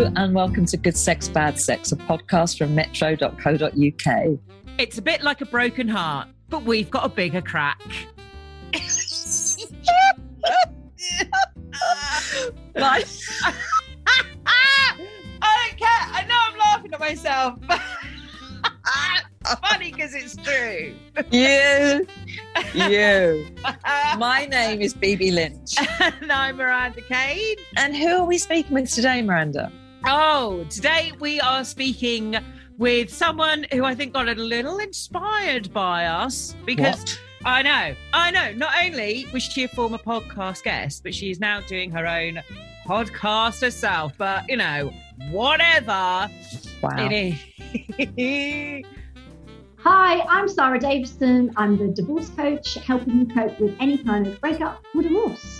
Hello and welcome to Good Sex, Bad Sex, a podcast from metro.co.uk. It's a bit like a broken heart, but we've got a bigger crack. Like, I don't care. I know I'm laughing at myself. Funny because it's true. you, you. My name is Bibi Lynch. and I'm Miranda Kane. And who are we speaking with today, Miranda? Oh, today we are speaking with someone who I think got a little inspired by us because What? I know, I know. Not only was she a former podcast guest, but she is now doing her own podcast herself. But you know, whatever Wow. it is. Hi, I'm Sara Davison. I'm the divorce coach, helping you cope with any kind of breakup or divorce.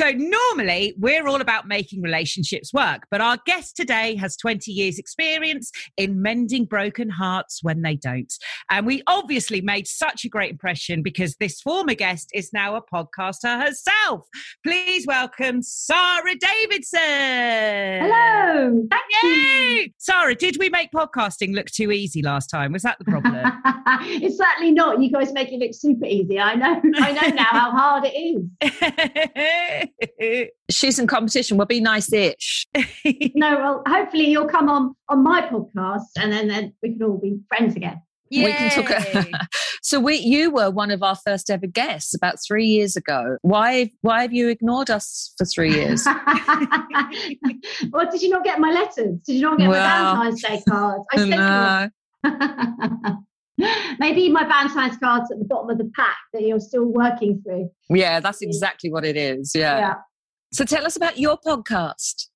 So normally we're all about making relationships work, but our guest today has 20 years experience in mending broken hearts when they don't. And we obviously made such a great impression because this former guest is now a podcaster herself. Please welcome Sara Davidson. Hello, thank you. Sara, did we make podcasting look too easy last time? Was that the problem? it's certainly not. You guys make it look super easy. I know. I know now how hard it is. She's in competition. We'll be nice-ish. No, well, hopefully you'll come on on my podcast, and then, then we can all be friends again. We can talk. So we, you were one of our first ever guests about three years ago. Why, why have you ignored us for three years? well, did you not get my letters? Did you not get Well, my Valentine's Day cards? I sent you no. Maybe my Valentine's cards at the bottom of the pack that you're still working through. Yeah, that's exactly what it is. Yeah. yeah. So tell us about your podcast.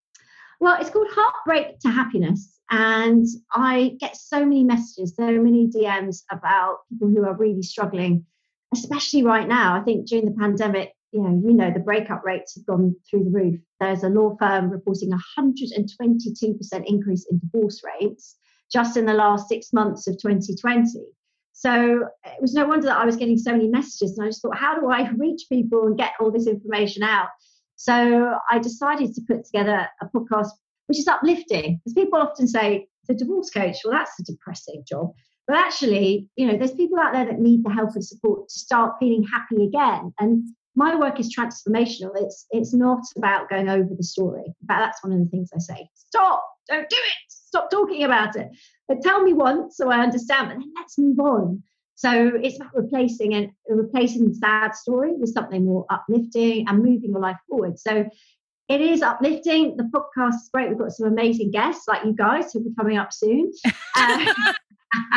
Well, it's called Heartbreak to Happiness. And I get so many messages, so many DMs about people who are really struggling, especially right now. I think during the pandemic, you know, you know, the breakup rates have gone through the roof. There's a law firm reporting a 122% increase in divorce rates just in the last six months of 2020. So it was no wonder that I was getting so many messages. And I just thought, how do I reach people and get all this information out? So I decided to put together a podcast which is uplifting. Because people often say, the divorce coach, well, that's a depressing job. But actually, you know, there's people out there that need the help and support to start feeling happy again. And my work is transformational. It's it's not about going over the story. In fact, that's one of the things I say. Stop, don't do it. Stop talking about it. But tell me once so I understand, but then let's move on. So it's about replacing and replacing the sad story with something more uplifting and moving your life forward. So it is uplifting. The podcast is great. We've got some amazing guests like you guys who'll be coming up soon. Uh,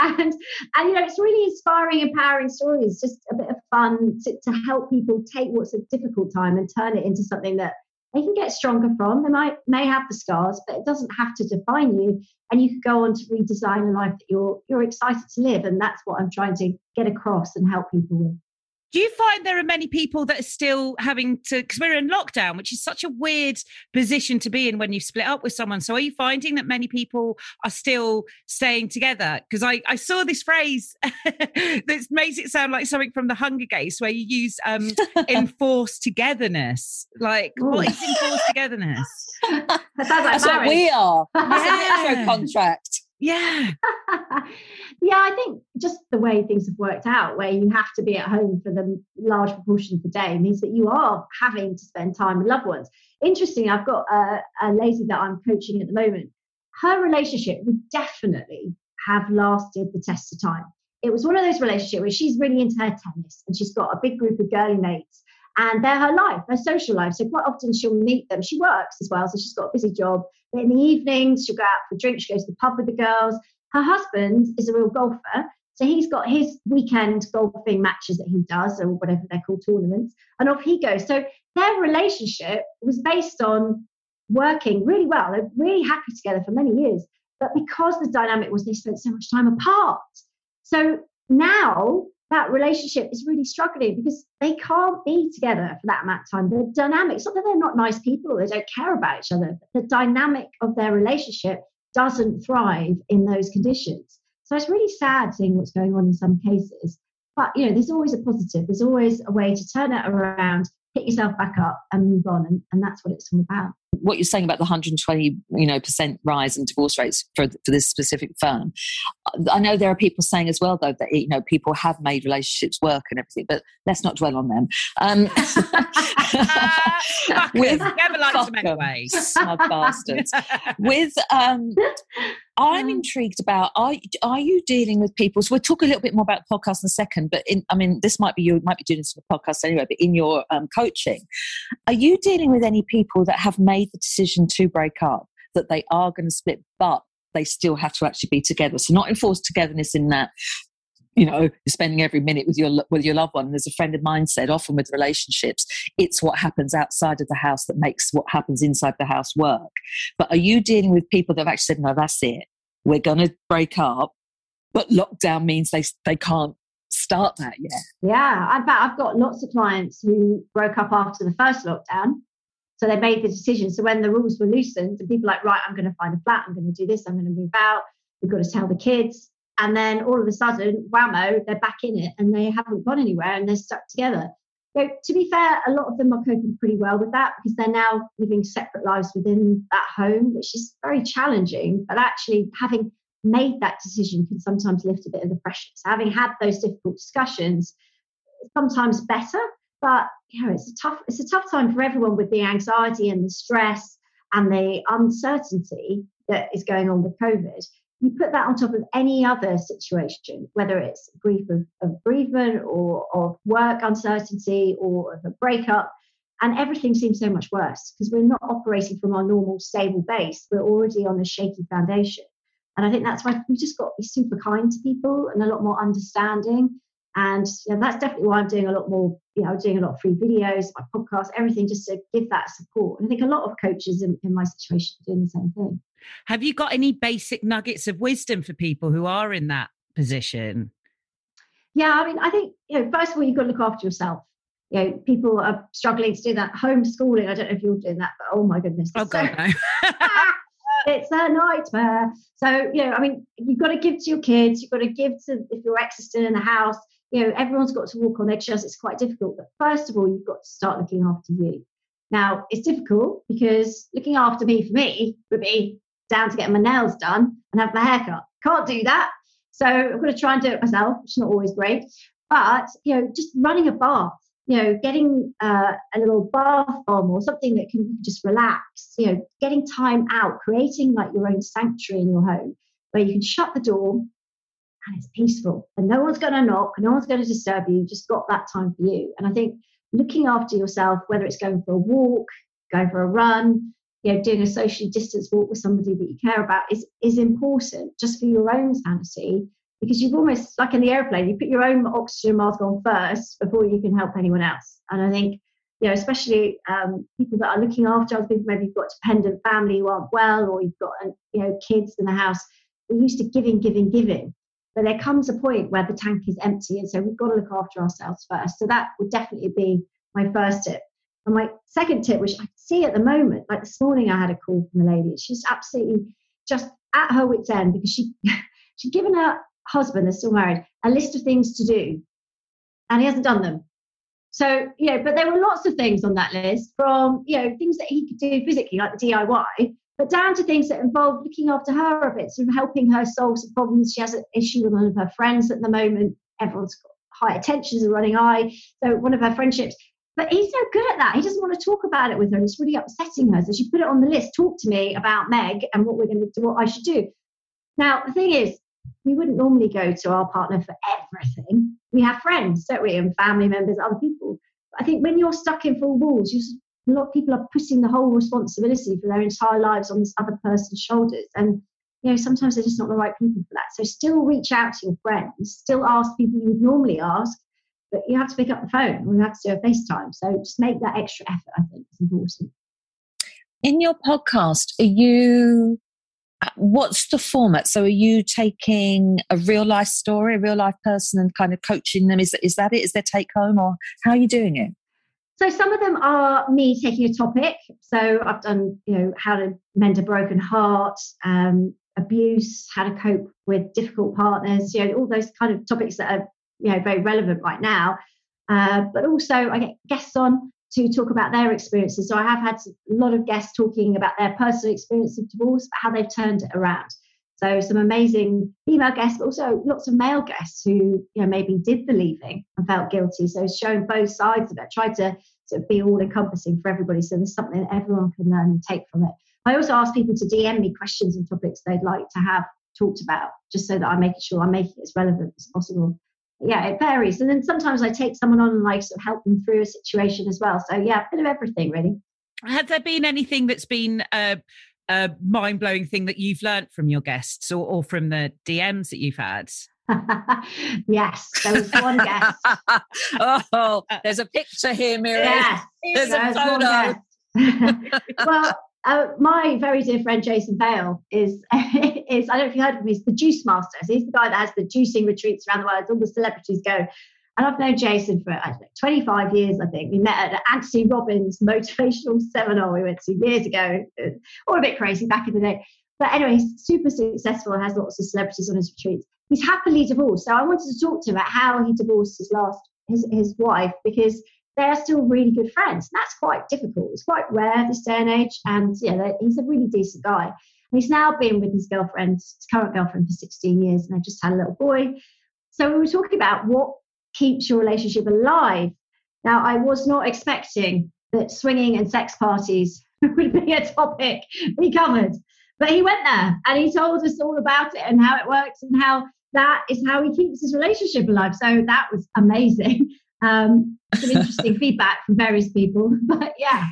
and and you know it's really inspiring empowering stories just a bit of fun to, to help people take what's a difficult time and turn it into something that they can get stronger from. They might may have the scars but it doesn't have to define you. And you can go on to redesign a life that you're you're excited to live. And that's what i'm trying to get across and help people with Do you find there are many people that are still having to, because we're in lockdown, which is such a weird position to be in when you split up with someone. So, are you finding that many people are still staying together? Because I, I saw this phrase that makes it sound like something from the Hunger Games, where you use um, enforced togetherness. Like, what Ooh. is enforced togetherness? that sounds like That's what we are. That's Yeah. a metro contract. Yeah. yeah, I think just the way things have worked out, where you have to be at home for the large proportion of the day, means that you are having to spend time with loved ones. Interesting, I've got a, a lady that I'm coaching at the moment. Her relationship would definitely have lasted the test of time. It was one of those relationships where she's really into her tennis and she's got a big group of girly mates and they're her life, her social life. So quite often she'll meet them. She works as well, so she's got a busy job. In the evenings, she'll go out for drinks. She goes to the pub with the girls. Her husband is a real golfer, so he's got his weekend golfing matches that he does, or whatever they're called, tournaments, and off he goes. So their relationship was based on working really well. They're really happy together for many years, but because the dynamic was they spent so much time apart. So now that relationship is really struggling because they can't be together for that amount of time. The dynamics, not that they're not nice people or they don't care about each other, the dynamic of their relationship doesn't thrive in those conditions. So it's really sad seeing what's going on in some cases. But you know, there's always a positive. There's always a way to turn it around, pick yourself back up, and move on. And, and that's what it's all about. What you're saying about the 120, you know, percent rise in divorce rates for for this specific firm. I know there are people saying as well, though, that you know people have made relationships work and everything, but let's not dwell on them. Um, with never liked them anyway, smug bastards. with um, I'm intrigued about are are you dealing with people? So we'll talk a little bit more about the podcast in a second. But in, I mean, this might be you might be doing this in the podcast anyway. But in your um, coaching, are you dealing with any people that have made the decision to break up that they are going to split, but they still have to actually be together? So not enforced togetherness in that you know you're spending every minute with your with your loved one. And as a friend of mine said often with relationships it's what happens outside of the house that makes what happens inside the house work. But are you dealing with people that have actually said no that's it. We're going to break up but lockdown means they they can't start that yet? Yeah i bet i've got lots of clients who broke up after the first lockdown. So they made the decision. So when the rules were loosened and people like right i'm going to find a flat. I'm going to do this. I'm going to move out. We've got to tell the kids and then all of a sudden, whammo, they're back in it and they haven't gone anywhere and they're stuck together. So, to be fair, a lot of them are coping pretty well with that because they're now living separate lives within that home, which is very challenging. But actually, having made that decision can sometimes lift a bit of the pressure. So, having had those difficult discussions, sometimes better. But you know, it's a tough it's a tough time for everyone with the anxiety and the stress and the uncertainty that is going on with COVID you put that on top of any other situation, whether it's grief of, of bereavement or of work uncertainty or of a breakup, and everything seems so much worse because we're not operating from our normal stable base. We're already on a shaky foundation. And I think that's why we just got to be super kind to people and a lot more understanding. And you know, that's definitely why I'm doing a lot more, you know, doing a lot of free videos, my podcast, everything just to give that support. And I think a lot of coaches in, in my situation are doing the same thing. Have you got any basic nuggets of wisdom for people who are in that position? Yeah, I mean, I think you know, first of all, you've got to look after yourself. You know, people are struggling to do that homeschooling. I don't know if you're doing that, but oh my goodness, oh god, so, no. it's a nightmare. So you know, I mean, you've got to give to your kids. You've got to give to if you're existing in the house. You know, everyone's got to walk on eggshells. It's quite difficult, but first of all, you've got to start looking after you. Now, it's difficult because looking after me for me would be down to get my nails done and have my hair cut. Can't do that. So I'm going to try and do it myself, which is not always great. But, you know, just running a bath, you know, getting uh, a little bath bomb or something that can just relax, you know, getting time out, creating like your own sanctuary in your home where you can shut the door and it's peaceful and no one's going to knock, no one's going to disturb you. You just got that time for you. And I think looking after yourself, whether it's going for a walk, going for a run, you know, doing a socially distanced walk with somebody that you care about is is important just for your own sanity because you've almost like in the airplane, you put your own oxygen mask on first before you can help anyone else. And I think, you know, especially um, people that are looking after other people, maybe you've got dependent family who aren't well, or you've got you know kids in the house. We're used to giving, giving, giving. But there comes a point where the tank is empty, and so we've got to look after ourselves first. So that would definitely be my first tip. And my second tip, which I see at the moment, like this morning, I had a call from a lady. She's absolutely just at her wits' end because she she'd given her husband, they're still married, a list of things to do, and he hasn't done them. So you know, but there were lots of things on that list, from you know things that he could do physically, like the DIY, but down to things that involve looking after her a bit, sort of helping her solve some problems. She has an issue with one of her friends at the moment. Everyone's got high tensions are running high. So one of her friendships, but he's so good at that. He doesn't want to talk about it with her. It's really upsetting her. So she put it on the list. Talk to me about Meg and what we're going to do, what I should do. Now, the thing is, we wouldn't normally go to our partner for everything. We have friends, don't we? And family members, other people. But I think when you're stuck in four walls, you, a lot of people are putting the whole responsibility for their entire lives on this other person's shoulders. And, you know, sometimes they're just not the right people for that. So still reach out to your friends, still ask people you would normally ask but you have to pick up the phone or you have to do a FaceTime. So just make that extra effort, I think is important. In your podcast, are you uh, what's the format? So are you taking a real life story, a real life person and kind of coaching them? Is is that it? Is their take home or how are you doing it? So some of them are me taking a topic. So I've done, you know, how to mend a broken heart, um, abuse, how to cope with difficult partners, you know, all those kind of topics that are, you know, very relevant right now. Uh, but also, I get guests on to talk about their experiences. So I have had a lot of guests talking about their personal experience of divorce, how they've turned it around. So some amazing female guests, but also lots of male guests who you know maybe did the leaving and felt guilty. So it's showing both sides of it, tried to sort of be all encompassing for everybody. So there's something that everyone can learn and take from it. I also ask people to DM me questions and topics they'd like to have talked about, just so that I'm making sure I'm making it as relevant as possible. Yeah, it varies. And then sometimes I take someone on and like sort of help them through a situation as well. So yeah, a bit of everything really. Has there been anything that's been uh, a mind blowing thing that you've learned from your guests or, or from the DMs that you've had? yes, there was one guest. oh, there's a picture here, Miriam. Yes, there's there a photo. well, uh, my very dear friend Jason Vale is is I don't know if you heard of him. He's the juice master. So he's the guy that has the juicing retreats around the world. All the celebrities go. And I've known Jason for know, 25 years, I think. We met at Anthony Robbins motivational seminar we went to years ago. Uh, all a bit crazy back in the day. But anyway, he's super successful, has lots of celebrities on his retreats. He's happily divorced. So I wanted to talk to him about how he divorced his last his, his wife because they are still really good friends. And that's quite difficult. It's quite rare this day and age. And yeah, he's a really decent guy. He's now been with his girlfriend, his current girlfriend, for 16 years, and they've just had a little boy. So we were talking about what keeps your relationship alive. Now, I was not expecting that swinging and sex parties would be a topic we covered, but he went there and he told us all about it and how it works and how that is how he keeps his relationship alive. So that was amazing. Um, some interesting feedback from various people, but yeah,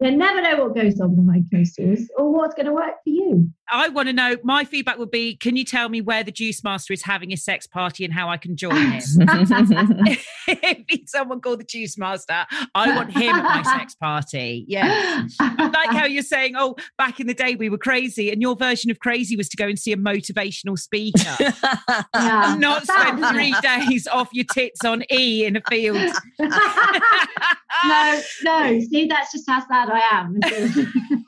you never know what goes on behind closed doors or what's going to work for you. I want to know. My feedback would be: Can you tell me where the Juice Master is having a sex party and how I can join him? if it's someone called the Juice Master, I want him at my sex party. Yeah, I like how you're saying, "Oh, back in the day we were crazy," and your version of crazy was to go and see a motivational speaker, yeah, not spend three days off your tits on E in a field. no, no. See, that's just how sad I am.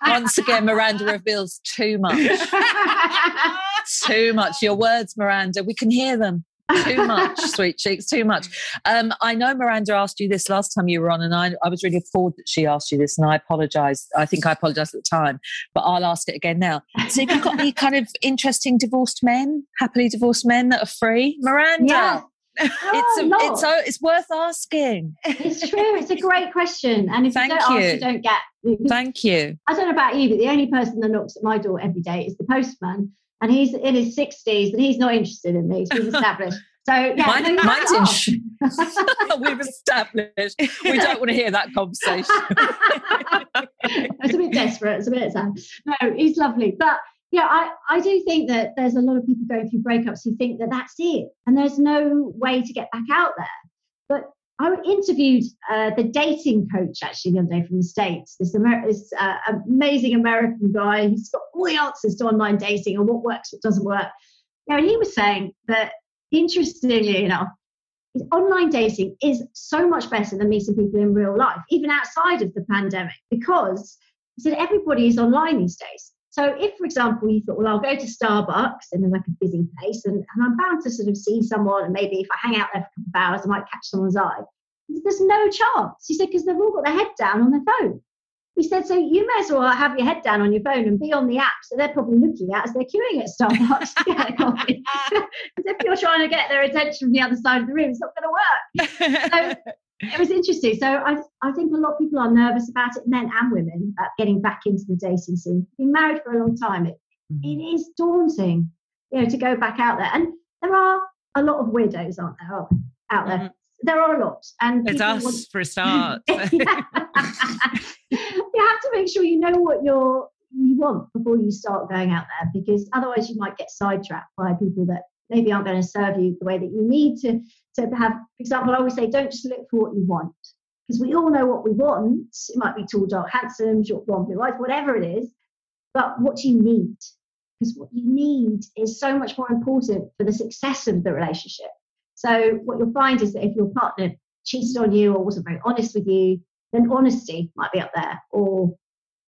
Once again, Miranda reveals too much. too much. Your words, Miranda, we can hear them. Too much, sweet cheeks, too much. Um, I know Miranda asked you this last time you were on, and I, I was really appalled that she asked you this, and I apologise. I think I apologised at the time, but I'll ask it again now. So, have you got any kind of interesting divorced men, happily divorced men that are free? Miranda. Yeah it's oh, a, it's a, it's worth asking. It's true. It's a great question, and if Thank you don't you. ask, you don't get. Thank you. I don't know about you, but the only person that knocks at my door every day is the postman, and he's in his sixties, and he's not interested in me. He's established. So yeah, Mine, mine's in We've established. We don't want to hear that conversation. it's a bit desperate. It's a bit sad. No, he's lovely, but yeah, I, I do think that there's a lot of people going through breakups who think that that's it and there's no way to get back out there. But I interviewed uh, the dating coach actually the other day from the States, this, Amer- this uh, amazing American guy who's got all the answers to online dating and what works, what doesn't work. Know, and he was saying that interestingly enough, online dating is so much better than meeting people in real life, even outside of the pandemic, because he said everybody is online these days. So if, for example, you thought, well, I'll go to Starbucks in like a busy place and, and I'm bound to sort of see someone and maybe if I hang out there for a couple of hours, I might catch someone's eye. There's no chance. He said, because they've all got their head down on their phone. He said, so you may as well have your head down on your phone and be on the apps that they're probably looking at as they're queuing at Starbucks to get coffee. If you're trying to get their attention from the other side of the room, it's not going to work. So it was interesting. So I, I think a lot of people are nervous about it, men and women, about getting back into the dating scene. Been married for a long time. It, mm-hmm. it is daunting, you know, to go back out there. And there are a lot of weirdos, aren't there? Out there. Mm-hmm. There are a lot. And it's us want... for a start. you have to make sure you know what you're you want before you start going out there because otherwise you might get sidetracked by people that maybe aren't going to serve you the way that you need to to have for example i always say don't just look for what you want. Because we all know what we want. It might be tall dark handsome short blonde blue eyes whatever it is. But what do you need? Because what you need is so much more important for the success of the relationship. So what you'll find is that if your partner cheated on you or wasn't very honest with you then honesty might be up there or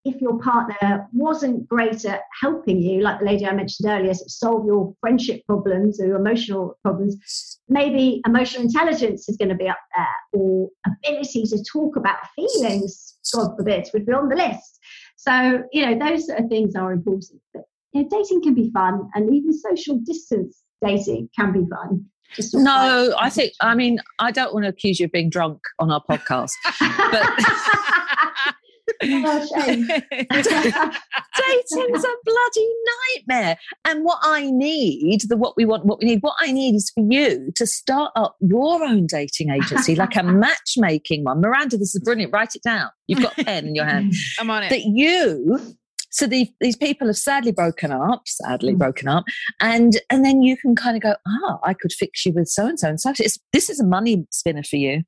if your partner wasn't great at helping you, like the lady I mentioned earlier, solve your friendship problems or your emotional problems, maybe emotional intelligence is going to be up there, or ability to talk about feelings, God forbid, would be on the list. So, you know, those sort of things are important. But you know, dating can be fun, and even social distance dating can be fun. No, I think, I mean, I don't want to accuse you of being drunk on our podcast, but. oh, Dating's a bloody nightmare. And what I need, the what we want, what we need, what I need is for you to start up your own dating agency, like a matchmaking one. Miranda, this is brilliant. Write it down. You've got a pen in your hand. I'm on it. That you so the, these people have sadly broken up, sadly mm. broken up, and and then you can kind of go, ah, I could fix you with so and so and so. This is a money spinner for you.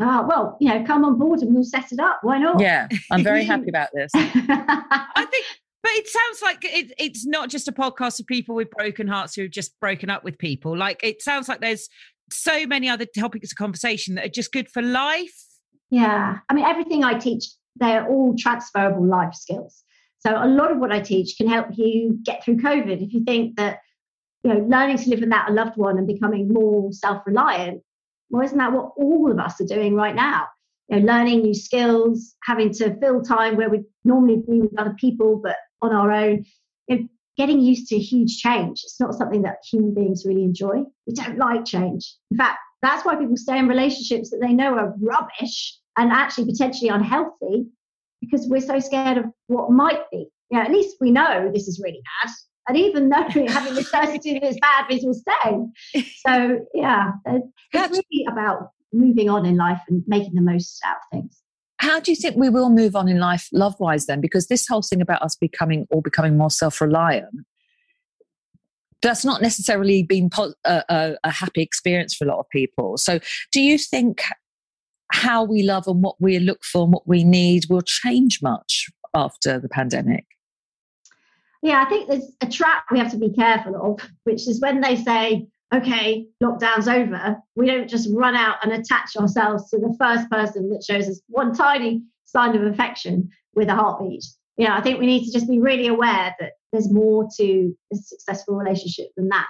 Ah, well, you know, come on board and we'll set it up. Why not? Yeah, I'm very happy about this. I think, but it sounds like it, it's not just a podcast of people with broken hearts who've just broken up with people. Like it sounds like there's so many other topics of conversation that are just good for life. Yeah, I mean, everything I teach, they're all transferable life skills. So a lot of what I teach can help you get through COVID. If you think that you know, learning to live without a loved one and becoming more self-reliant well, isn't that what all of us are doing right now? You know, learning new skills, having to fill time where we normally be with other people, but on our own. You know, getting used to huge change. It's not something that human beings really enjoy. We don't like change. In fact, that's why people stay in relationships that they know are rubbish and actually potentially unhealthy because we're so scared of what might be. You know, at least we know this is really bad. And even though having the certainty that it's bad means we'll stay. So yeah, it's really about moving on in life and making the most out of things. How do you think we will move on in life, love wise, then? Because this whole thing about us becoming or becoming more self reliant, that's not necessarily been a, a, a happy experience for a lot of people. So, do you think how we love and what we look for and what we need will change much after the pandemic? Yeah, I think there's a trap we have to be careful of, which is when they say, okay, lockdown's over, we don't just run out and attach ourselves to the first person that shows us one tiny sign of affection with a heartbeat. You know, I think we need to just be really aware that there's more to a successful relationship than that.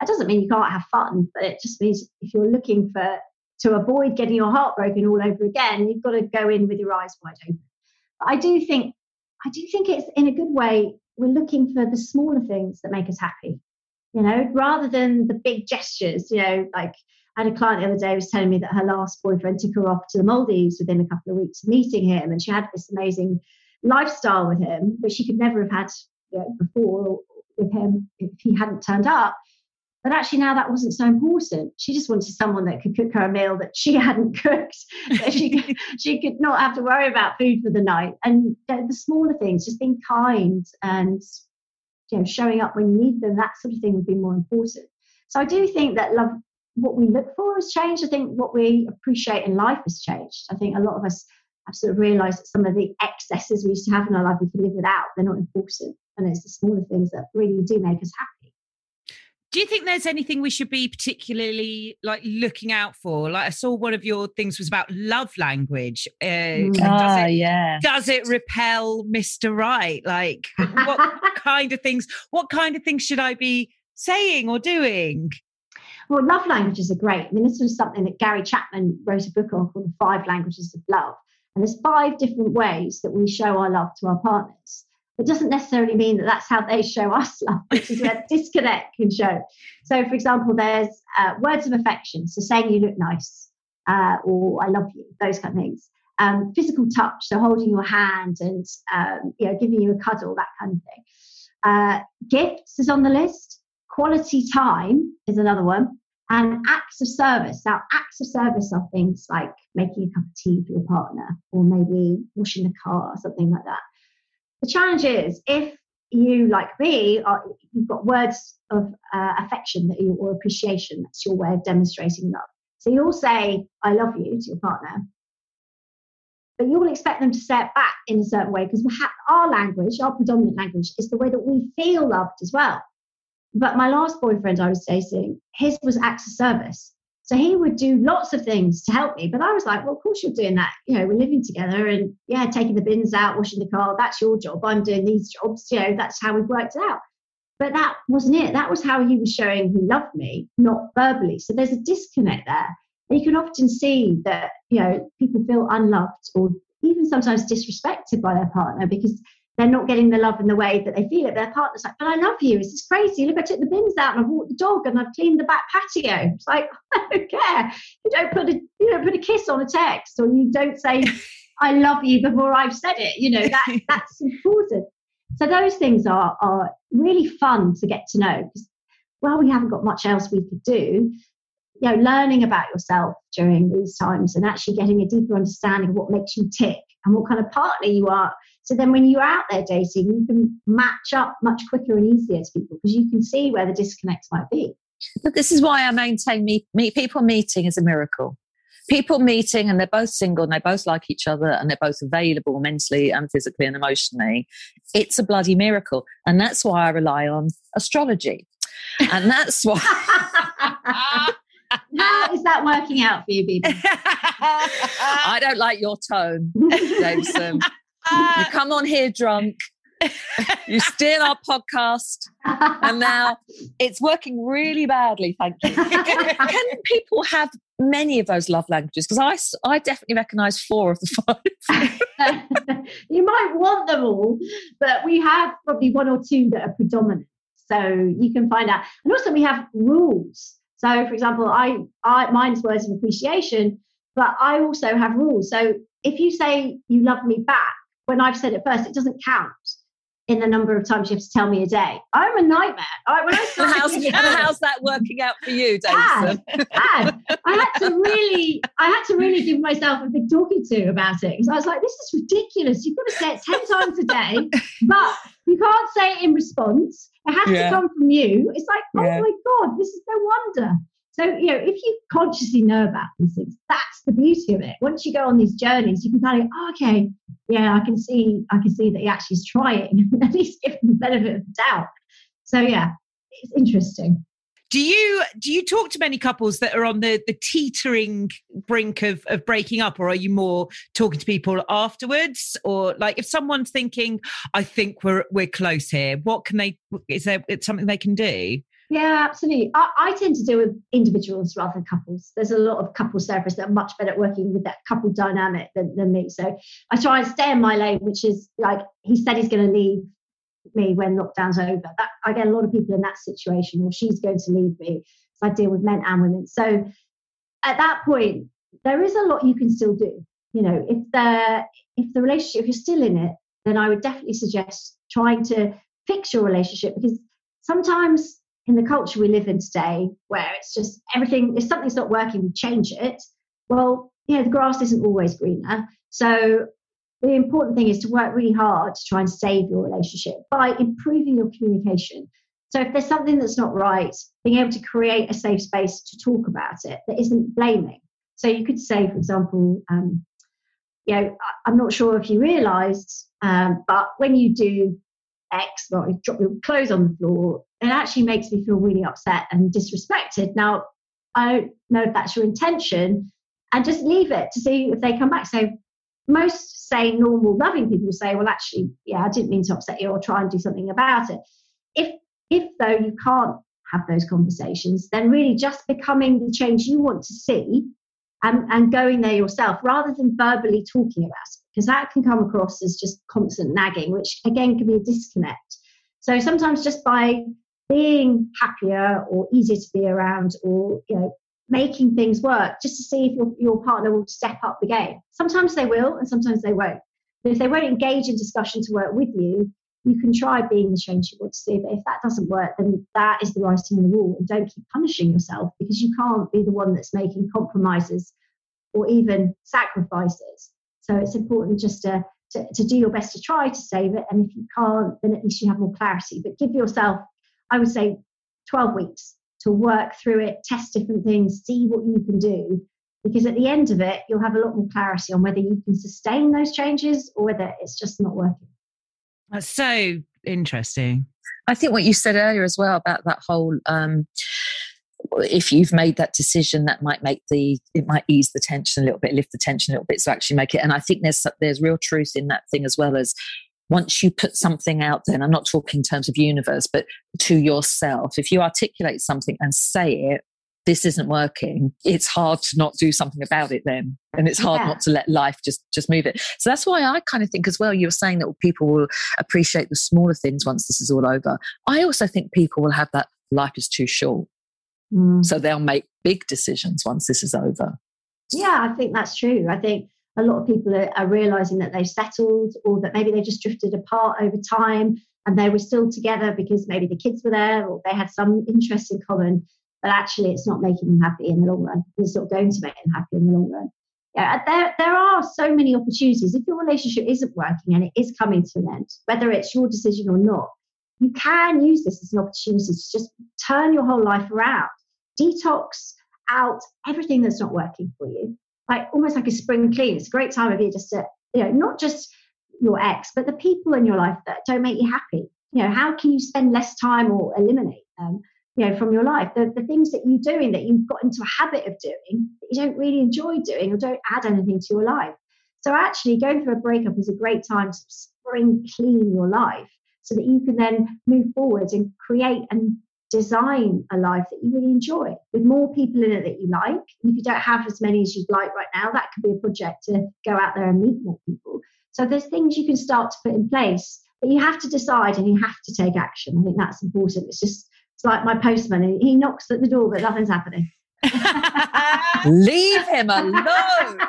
That doesn't mean you can't have fun, but it just means if you're looking for to avoid getting your heart broken all over again, you've got to go in with your eyes wide open. But I do think I do think it's in a good way we're looking for the smaller things that make us happy, you know, rather than the big gestures, you know, like I had a client the other day was telling me that her last boyfriend took her off to the Maldives within a couple of weeks of meeting him, and she had this amazing lifestyle with him, but she could never have had you know, before with him if he hadn't turned up. But actually, now that wasn't so important. She just wanted someone that could cook her a meal that she hadn't cooked, that she could, she could not have to worry about food for the night. And the smaller things, just being kind and you know showing up when you need them, that sort of thing would be more important. So I do think that love, what we look for has changed. I think what we appreciate in life has changed. I think a lot of us have sort of realised that some of the excesses we used to have in our life we can live without. They're not important, and it's the smaller things that really do make us happy do you think there's anything we should be particularly like looking out for? Like i saw one of your things was about love language uh, mm. does it, yeah. does it repel mr right? Like what kind of things what kind of things should i be saying or doing? Well love languages are great. I mean this was something that gary chapman wrote a book on called the five languages of love. And there's five different ways that we show our love to our partners it doesn't necessarily mean that that's how they show us love, which is where disconnect can show. So, for example, there's uh, words of affection, so saying you look nice uh, or I love you, those kind of things. Um, physical touch, so holding your hand and um, you know giving you a cuddle, that kind of thing. Uh, gifts is on the list. Quality time is another one, and acts of service. Now, acts of service are things like making a cup of tea for your partner, or maybe washing the car, or something like that. The challenge is if you, like me, are, you've got words of uh, affection that you, or appreciation, that's your way of demonstrating love. So you'll say, I love you to your partner, but you'll expect them to say it back in a certain way because our language, our predominant language, is the way that we feel loved as well. But my last boyfriend I was dating, his was acts of service. So he would do lots of things to help me. But I was like, well, of course you're doing that. You know, we're living together and yeah, taking the bins out, washing the car, that's your job. I'm doing these jobs. You know, that's how we've worked it out. But that wasn't it. That was how he was showing he loved me, not verbally. So there's a disconnect there. And you can often see that, you know, people feel unloved or even sometimes disrespected by their partner because they're not getting the love in the way that they feel it. Their partner's like, but I love you. This is crazy. Look, I took the bins out and I've walked the dog and I've cleaned the back patio. It's like, I don't care. You don't put a you don't put a kiss on a text or you don't say, I love you before I've said it. You know, that that's important. So those things are are really fun to get to know because well, we haven't got much else we could do. You know, learning about yourself during these times and actually getting a deeper understanding of what makes you tick and what kind of partner you are so then when you're out there dating, you can match up much quicker and easier to people because you can see where the disconnects might be. But this is why I maintain meet, meet people meeting is a miracle. People meeting and they're both single and they both like each other and they're both available mentally and physically and emotionally. It's a bloody miracle. And that's why I rely on astrology. And that's why. How is that working out for you, Bibi? I don't like your tone, Jameson you come on here drunk. you steal our podcast, and now it's working really badly. Thank you. Can people have many of those love languages? Because I, I definitely recognise four of the five. you might want them all, but we have probably one or two that are predominant. So you can find out, and also we have rules. So, for example, I, I mine's words of appreciation, but I also have rules. So if you say you love me back when I've said it first, it doesn't count in the number of times you have to tell me a day. I'm a nightmare. I, when I started, how's, and how's that working out for you, Davidson? Bad. I had to really, I had to really give myself a big talking to about it because I was like, this is ridiculous. You've got to say it ten times a day, but you can't say it in response. It has yeah. to come from you. It's like, oh yeah. my god, this is no wonder. So, you know, if you consciously know about these things, that's the beauty of it. Once you go on these journeys, you can kind of, oh, okay, yeah, I can see, I can see that he actually is trying, at least give him the benefit of the doubt. So, yeah, it's interesting. Do you do you talk to many couples that are on the the teetering brink of of breaking up, or are you more talking to people afterwards? Or like if someone's thinking, I think we're we're close here, what can they? Is there something they can do? Yeah, absolutely. I, I, tend to deal with individuals rather than couples. There's a lot of couple therapists that are much better at working with that couple dynamic than, than me. So I try and stay in my lane, which is like he said he's going to leave me when lockdown's over. That I get a lot of people in that situation, or she's going to leave me. So I deal with men and women. So at that point, there is a lot you can still do. You know, if the if the relationship, if you're still in it, then I would definitely suggest trying to fix your relationship because sometimes in the culture we live in today, where it's just everything, if something's not working, we change it. Well, you know, the grass isn't always greener. So the important thing is to work really hard to try and save your relationship by improving your communication. So if there's something that's not right, being able to create a safe space to talk about it that isn't blaming. So you could say, for example, um, you know, I'm not sure if you realised, um, but when you do X, well, you drop your clothes on the floor, it actually makes me feel really upset and disrespected. Now, I don't know if that's your intention, and just leave it to see if they come back. So, most say normal, loving people say, "Well, actually, yeah, I didn't mean to upset you," or try and do something about it. If if though you can't have those conversations, then really just becoming the change you want to see and, and going there yourself rather than verbally talking about it, because that can come across as just constant nagging, which again can be a disconnect. So sometimes just by being happier or easier to be around or you know making things work just to see if your, your partner will step up the game. Sometimes they will and sometimes they won't. But if they won't engage in discussion to work with you you can try being the change you want to see. But if that doesn't work then that is the writing on the wall and don't keep punishing yourself because you can't be the one that's making compromises or even sacrifices. So it's important just to, to, to do your best to try to save it. And if you can't then at least you have more clarity. But give yourself I would say 12 weeks to work through it, test different things, see what you can do. Because at the end of it, you'll have a lot more clarity on whether you can sustain those changes or whether it's just not working. That's so interesting. I think what you said earlier as well about that whole um, if you've made that decision, that might make the it might ease the tension a little bit, lift the tension a little bit, so actually make it. And I think there's there's real truth in that thing as well as once you put something out there. And I'm not talking in terms of universe, but to yourself. If you articulate something and say it, this isn't working it's hard to not do something about it then and it's hard yeah. not to let life just just move it so that's why i kind of think as well you were saying that people will appreciate the smaller things once this is all over i also think people will have that life is too short mm. so they'll make big decisions once this is over yeah i think that's true i think a lot of people are, are realizing that they've settled or that maybe they just drifted apart over time and they were still together because maybe the kids were there or they had some interest in common but actually it's not making them happy in the long run. It's not going to make them happy in the long run. Yeah, there, there are so many opportunities. If your relationship isn't working and it is coming to an end, whether it's your decision or not, you can use this as an opportunity to just turn your whole life around, detox out everything that's not working for you, like almost like a spring clean. It's a great time of year just to, you know, not just your ex, but the people in your life that don't make you happy. You know, how can you spend less time or eliminate them? you know from your life the, the things that you're doing that you've got into a habit of doing that you don't really enjoy doing or don't add anything to your life so actually going through a breakup is a great time to spring clean your life so that you can then move forward and create and design a life that you really enjoy with more people in it that you like and if you don't have as many as you'd like right now that could be a project to go out there and meet more people so there's things you can start to put in place but you have to decide and you have to take action i think that's important it's just it's like my postman. He knocks at the door, but nothing's happening. Leave him alone.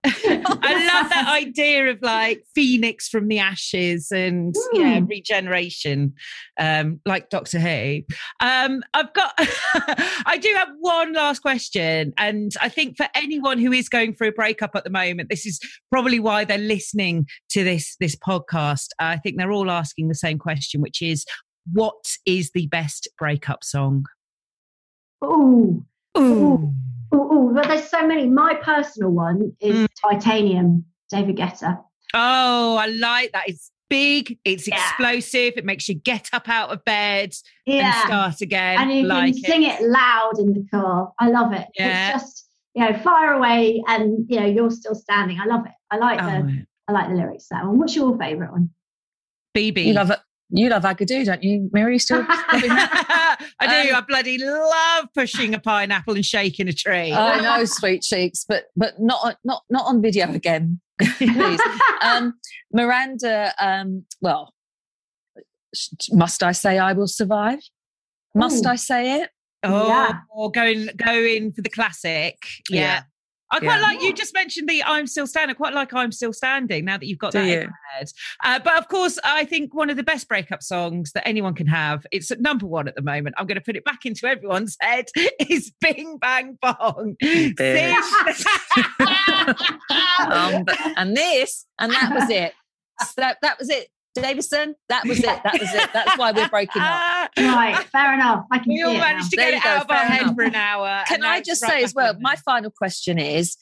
I love that idea of like phoenix from the ashes and mm. yeah, regeneration, um, like Doctor Who. Um, I've got, I do have one last question, and I think for anyone who is going through a breakup at the moment, this is probably why they're listening to this this podcast. I think they're all asking the same question, which is, what is the best breakup song? Oh, oh, oh! But there's so many. My personal one is mm. Titanium, David Guetta. Oh, I like that. It's big. It's yeah. explosive. It makes you get up out of bed yeah. and start again. And you like can sing it. it loud in the car. I love it. Yeah. It's just you know fire away, and you know you're still standing. I love it. I like oh, the I like the lyrics. That one. What's your favourite one? Bibi. You love it. You love Agadoo, don't you, Mary? Still I do. Um, I bloody love pushing a pineapple and shaking a tree. I know, sweet cheeks, but but not not not on video again, please. um, Miranda, um, well, must I say I will survive? Must Ooh. I say it? Oh, yeah. or going going for the classic. Yeah. yeah. I quite yeah. like you just mentioned the I'm still standing. I quite like I'm still standing now that you've got Do that you? in your head. Uh, but of course, I think one of the best breakup songs that anyone can have, it's at number one at the moment. I'm going to put it back into everyone's head, is Bing Bang Bong. um, and this, and that was it. So that, that was it. Davison, that was it. That was it. That's why we're breaking up. right, fair enough. I can we all managed to there get it out of our head enough. for an hour. Can I just say as well, my final question is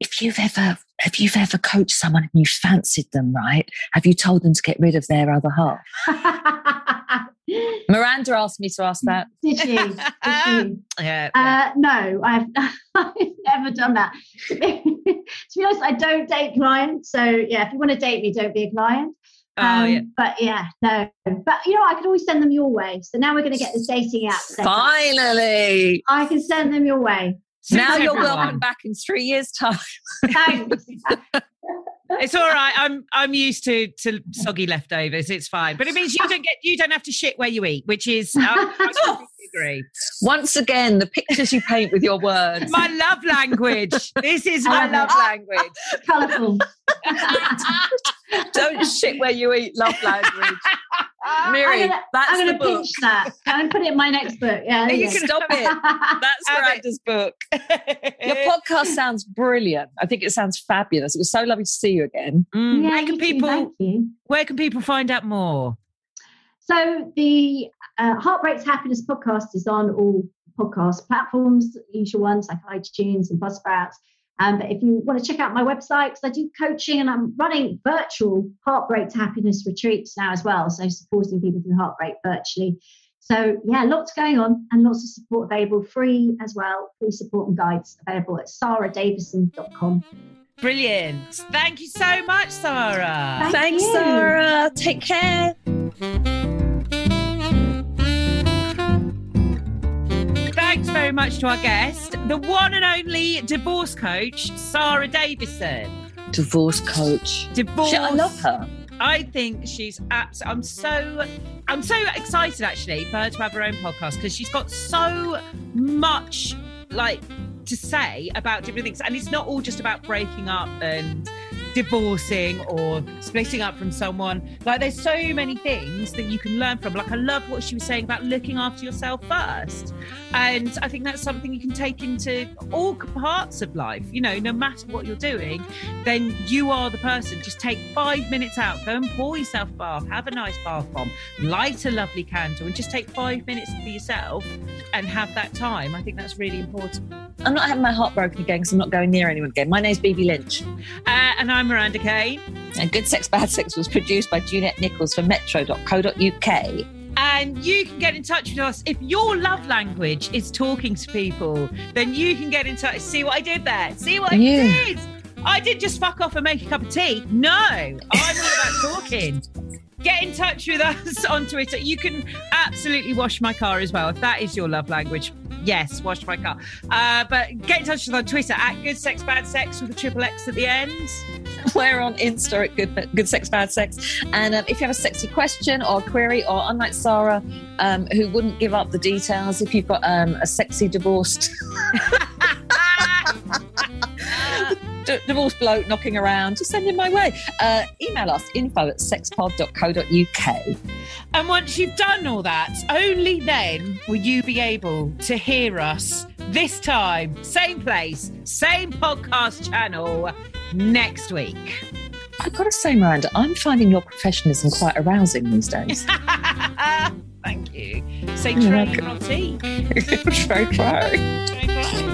if you've ever if you've ever coached someone and you fancied them, right? Have you told them to get rid of their other half? Miranda asked me to ask that. Did she? Did she? yeah. Uh, no, I've, I've never done that. To be, to be honest, I don't date clients. So yeah, if you want to date me, don't be a client. Oh, um, yeah. But yeah, no. But you know, I could always send them your way. So now we're going to get the dating app. Finally, I can send them your way. now you're welcome back in three years' time. Thanks. it's all right. I'm I'm used to to soggy leftovers. It's fine. But it means you don't get you don't have to shit where you eat, which is I agree. Once again, the pictures you paint with your words. My love language. This is my love language. Colourful. Don't shit where you eat. Love language. Mary, I'm gonna, that's I'm gonna pinch that. I'm gonna put it in my next book. Yeah, you can stop it. That's Miranda's book. Your podcast sounds brilliant. I think it sounds fabulous. It was so lovely to see you again. Mm, yeah, where can people? Where can people find out more? So the uh, Heartbreaks Happiness podcast is on all podcast platforms, usual ones like iTunes and Buzzsprouts. Um, but if you want to check out my website, because I do coaching and I'm running virtual heartbreak to happiness retreats now as well. So supporting people through heartbreak virtually. So yeah, lots going on and lots of support available, free as well, free support and guides available at saradavison.com. Brilliant. Thank you so much, Sara. Thank Thanks, you. Sara. Take care. Very much to our guest, the one and only divorce coach, Sara Davison. Divorce coach. Divorce. Shit, I love her. I think she's abs- I'm so I'm so excited actually for her to have her own podcast because she's got so much like to say about different things and it's not all just about breaking up and divorcing or splitting up from someone like there's so many things that you can learn from like I love what she was saying about looking after yourself first and I think that's something you can take into all parts of life you know no matter what you're doing then you are the person. Just take five minutes out, go and pour yourself a bath, have a nice bath bomb, light a lovely candle, and just take five minutes for yourself and have that time. I think that's really important. I'm not having my heart broken again because I'm not going near anyone again. My name's Bibi Lynch. Uh, and I'm Miranda Kay. And Good Sex Bad Sex was produced by Juliet Nichols for metro.co.uk. And you can get in touch with us if your love language is talking to people. Then you can get in touch. See what I did there? See what I did? I didn't just fuck off and make a cup of tea. No, I'm all about talking. Get in touch with us on Twitter. You can absolutely wash my car as well if that is your love language. Yes, wash my car. Uh, but get in touch with us on Twitter at Good Sex Bad Sex with a triple X at the end. We're on Insta at Good, Good Sex Bad Sex. And um, if you have a sexy question or query, or unlike Sara, um, who wouldn't give up the details, if you've got um, a sexy divorced d- divorced bloke knocking around, just send him my way. Uh, email us info at sexpod.co.uk. And once you've done all that, only then will you be able to hear us this time, same place, same podcast channel next week. I've got to say, Miranda, I'm finding your professionalism quite arousing these days. Thank you. Say You're train welcome. not